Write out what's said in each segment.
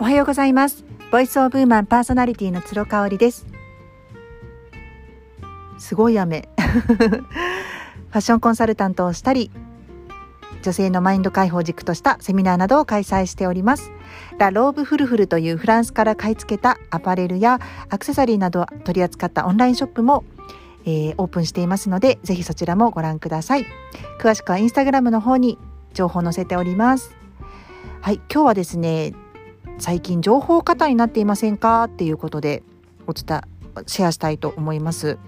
おはようございます。ボイスオブーマンパーソナリティの鶴香織です。すごい雨。ファッションコンサルタントをしたり女性のマインド解放軸としたセミナーなどを開催しております。ラ・ローブ・フルフルというフランスから買い付けたアパレルやアクセサリーなどを取り扱ったオンラインショップもえー、オープンしていますのでぜひそちらもご覧ください。詳しくはインスタグラムの方に情報を載せております。はい今日はですね最近情報過多になっていませんか？っていうことでお伝えシェアしたいと思います。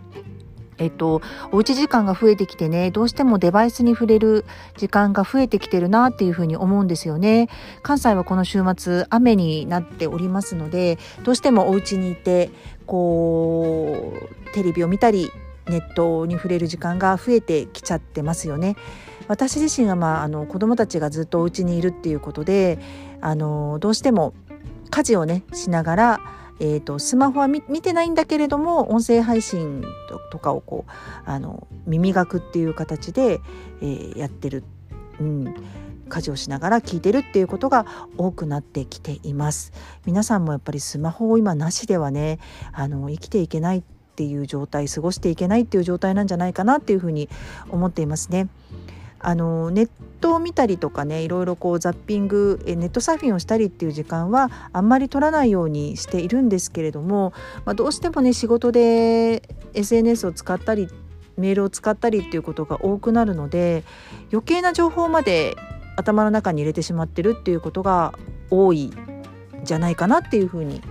えっと、おうち時間が増えてきてね、どうしてもデバイスに触れる時間が増えてきてるなっていうふうに思うんですよね。関西はこの週末雨になっておりますので、どうしてもお家にいて、こう、テレビを見たり、ネットに触れる時間が増えてきちゃってますよね。私自身が、まあ、あの子供たちがずっとお家にいるっていうことであのどうしても家事をねしながら、えーと、スマホは見てないんだけれども音声配信とかをこうあの耳学っていう形で、えー、やってる、うん、家事をしながら聞いてるっていうことが多くなってきています皆さんもやっぱりスマホを今なしではねあの生きていけないっていう状態過ごしていけないっていう状態なんじゃないかなっていうふうに思っていますね。あのネットを見たりとかねいろいろこうザッピングネットサーフィンをしたりっていう時間はあんまり取らないようにしているんですけれども、まあ、どうしてもね仕事で SNS を使ったりメールを使ったりっていうことが多くなるので余計な情報まで頭の中に入れてしまってるっていうことが多いんじゃないかなっていうふうに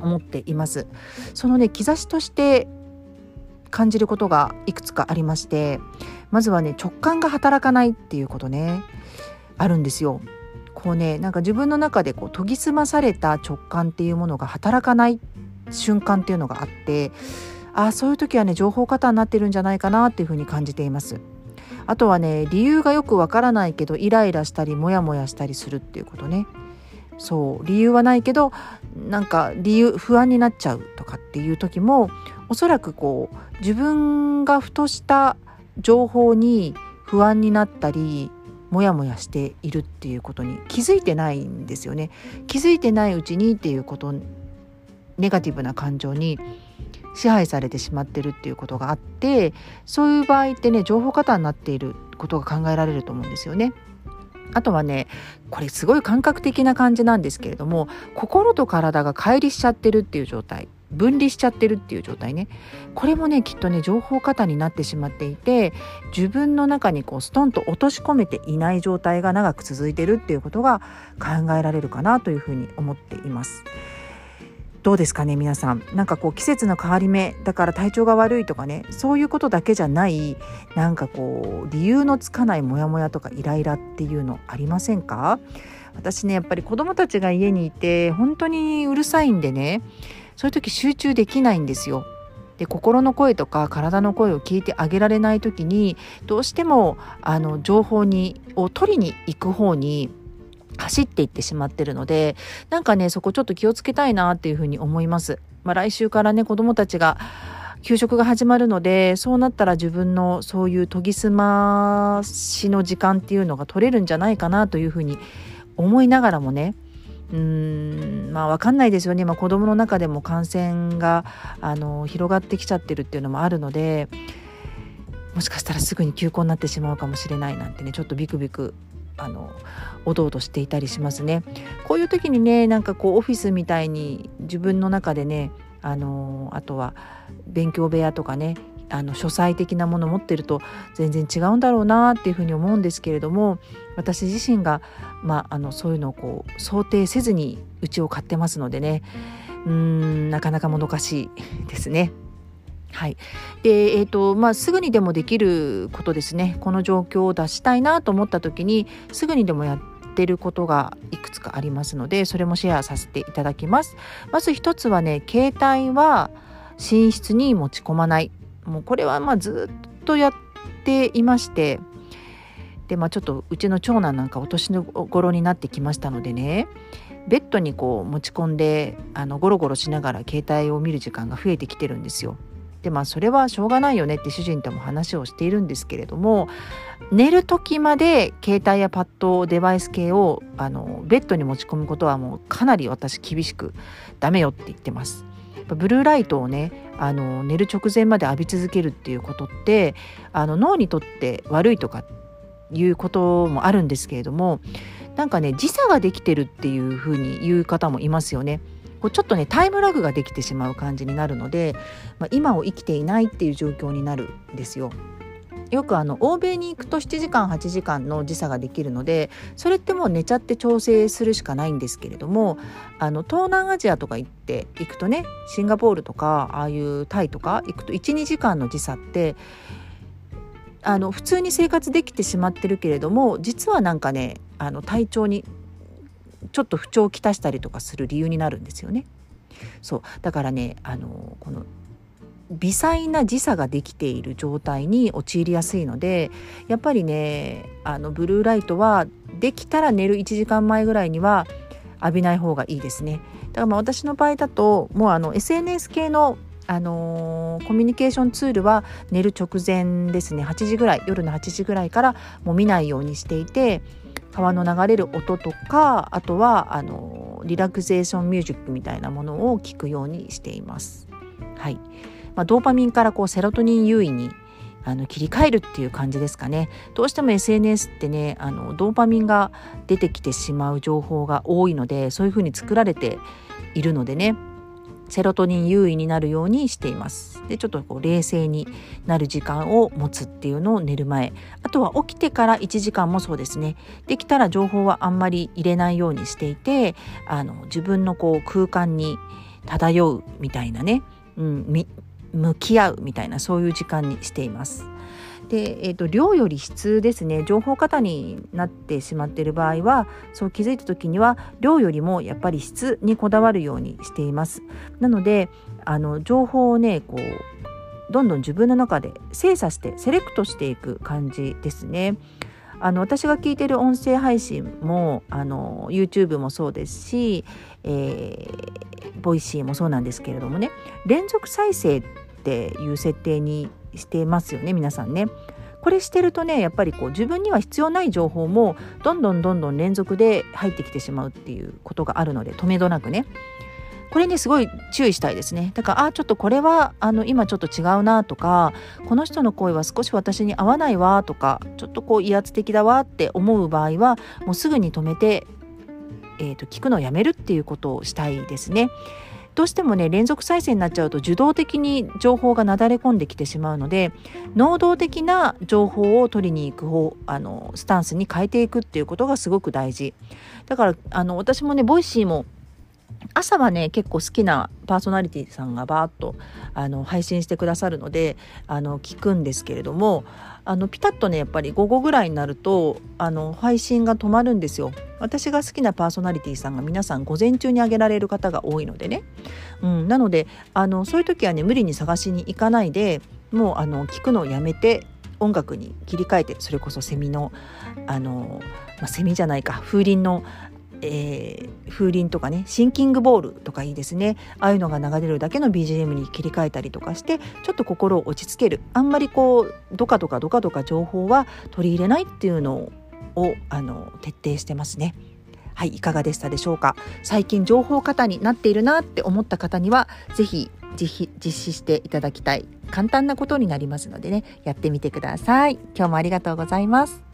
思っています。そのね兆しとして感じることがいくつかありましてまずはね直感が働かないっていうことねあるんですよ。こうねなんか自分の中でこう研ぎ澄まされた直感っていうものが働かない瞬間っていうのがあってあそういう時はね情報過多になってるんじゃないかなっていうふうに感じています。あとはね理由がよくわからないけどイライラしたりモヤモヤしたりするっていうことね。そう理由はないけどなんか理由不安になっちゃうとかっていう時もおそらくこう自分がふとした情報に不安になったりモヤモヤしているっていうことに気づいてないんですよね気づいてないうちにっていうことネガティブな感情に支配されてしまってるっていうことがあってそういう場合ってね情報過多になっていることが考えられると思うんですよね。あとはねこれすごい感覚的な感じなんですけれども心と体が乖離しちゃってるっていう状態分離しちゃってるっていう状態ね。これもねきっとね情報過多になってしまっていて自分の中にこうストンと落とし込めていない状態が長く続いてるっていうことが考えられるかなというふうに思っています。どうですかね皆さん。なんかこう季節の変わり目だから体調が悪いとかねそういうことだけじゃないなんかこう理由のつかないモヤモヤとかイライラっていうのありませんか？私ねやっぱり子供たちが家にいて本当にうるさいんでねそういう時集中できないんですよ。で心の声とか体の声を聞いてあげられない時にどうしてもあの情報にを取りに行く方に走っていってしまってるのでなんかねそこちょっと気をつけたいなっていうふうに思います。まあ、来週からね子どもたちが給食が始まるのでそうなったら自分のそういう研ぎ澄ましの時間っていうのが取れるんじゃないかなというふうに思いながらもねうーんまあ分かんないですよね、まあ、子どもの中でも感染があの広がってきちゃってるっていうのもあるのでもしかしたらすぐに休校になってしまうかもしれないなんてねちょっとビクビクあのおどおどしていたりしますね。こういう時にねなんかこうオフィスみたいに自分の中でねあのあとは勉強部屋とかねあの書斎的なもの持ってると全然違うんだろうなっていうふうに思うんですけれども私自身が、まあ、あのそういうのをこう想定せずにうちを買ってますのでねうんなかなかもどかしいですね。はいでえーとまあ、すぐにでもできることですねこの状況を脱したいなと思った時にすぐにでもやってることがいくつかありますのでそれもシェアさせていただきます。まず一つはね携帯は寝室に持ち込まないもうこれはまあずっとやっていましてでまあちょっとうちの長男なんかお年の頃になってきましたのでねベッドにこう持ち込んであのゴロゴロしながら携帯を見る時間が増えてきてるんですよ。でまあそれはしょうがないよねって主人とも話をしているんですけれども寝る時まで携帯やパッドデバイス系をあのベッドに持ち込むことはもうかなり私厳しくダメよって言ってます。ブルーライトをねあの寝る直前まで浴び続けるっていうことってあの脳にとって悪いとかいうこともあるんですけれどもなんかね時差ができてるっていうふうに言う方もいますよね。こうちょっとねタイムラグができてしまう感じになるので、まあ、今を生きていないっていう状況になるんですよ。よくあの欧米に行くと7時間8時間の時差ができるのでそれってもう寝ちゃって調整するしかないんですけれどもあの東南アジアとか行って行くとねシンガポールとかああいうタイとか行くと12時間の時差ってあの普通に生活できてしまってるけれども実はなんかねあの体調にちょっと不調をきたしたりとかする理由になるんですよね。そうだからねあのこの微細な時差ができている状態に陥りやすいのでやっぱりねあのブルーライトはできたら寝る1時間前ぐらいには浴びない方がいいですね。だからまあ私の場合だともうあの SNS 系のあのー、コミュニケーションツールは寝る直前ですね8時ぐらい夜の8時ぐらいからもう見ないようにしていて川の流れる音とかあとはあのリラクゼーションミュージックみたいなものを聞くようにしています。はいまあ、ドーパミンからこうセロトニン優位にあの切り替えるっていう感じですかね。どうしても SNS ってねあのドーパミンが出てきてしまう情報が多いのでそういうふうに作られているのでねセロトニン優位になるようにしています。でちょっとこう冷静になる時間を持つっていうのを寝る前。あとは起きてから1時間もそうですね。できたら情報はあんまり入れないようにしていてあの自分のこう空間に漂うみたいなね、うん、向き合うみたいなそういう時間にしています。で、えーと、量より質ですね情報過多になってしまっている場合はそう気づいた時には量よりもやっぱり質にこだわるようにしています。なのであの情報をねこうどんどん自分の中で精査してセレクトしていく感じですね。あの私が聞いてる音声配信もあの YouTube もそうですし、えー、ボイシーもそうなんですけれどもね連続再生っていう設定にしてますよね皆さんね。これしてるとねやっぱりこう自分には必要ない情報もどんどんどんどん連続で入ってきてしまうっていうことがあるので止めどなくねこれにすごい注意したいですねだからあちょっとこれはあの今ちょっと違うなとかこの人の声は少し私に合わないわとかちょっとこう威圧的だわって思う場合はもうすぐに止めて、えーと聞くのをやめるっていうことをしたいですね。どうしてもね連続再生になっちゃうと受動的に情報がなだれ込んできてしまうので能動的な情報を取りに行く方あのスタンスに変えていくっていうことがすごく大事。だからあの私もね Voicy も朝はね結構好きなパーソナリティさんがバーッとあの配信してくださるのであの聞くんですけれどもあのピタッとねやっぱり午後ぐらいになるとあの配信が止まるんですよ。私が好きなパーソナリティさんが皆さん午前中に上げられる方が多いのでね、うん、なのであのそういう時はね無理に探しに行かないでもうあの聞くのをやめて音楽に切り替えてそれこそセミのあの、まあ、セミじゃないか風鈴のえー、風鈴とかねシンキングボールとかいいですね。ああいうのが流れるだけの BGM に切り替えたりとかしてちょっと心を落ち着ける。あんまりこうドカドカドカドカ情報は取り入れないっていうのをあの徹底してますね。はい、いかがでしたでしょうか？最近情報過多になっているなって思った方には是非実施していただきたい。簡単なことになりますのでねやってみてください。今日もありがとうございます。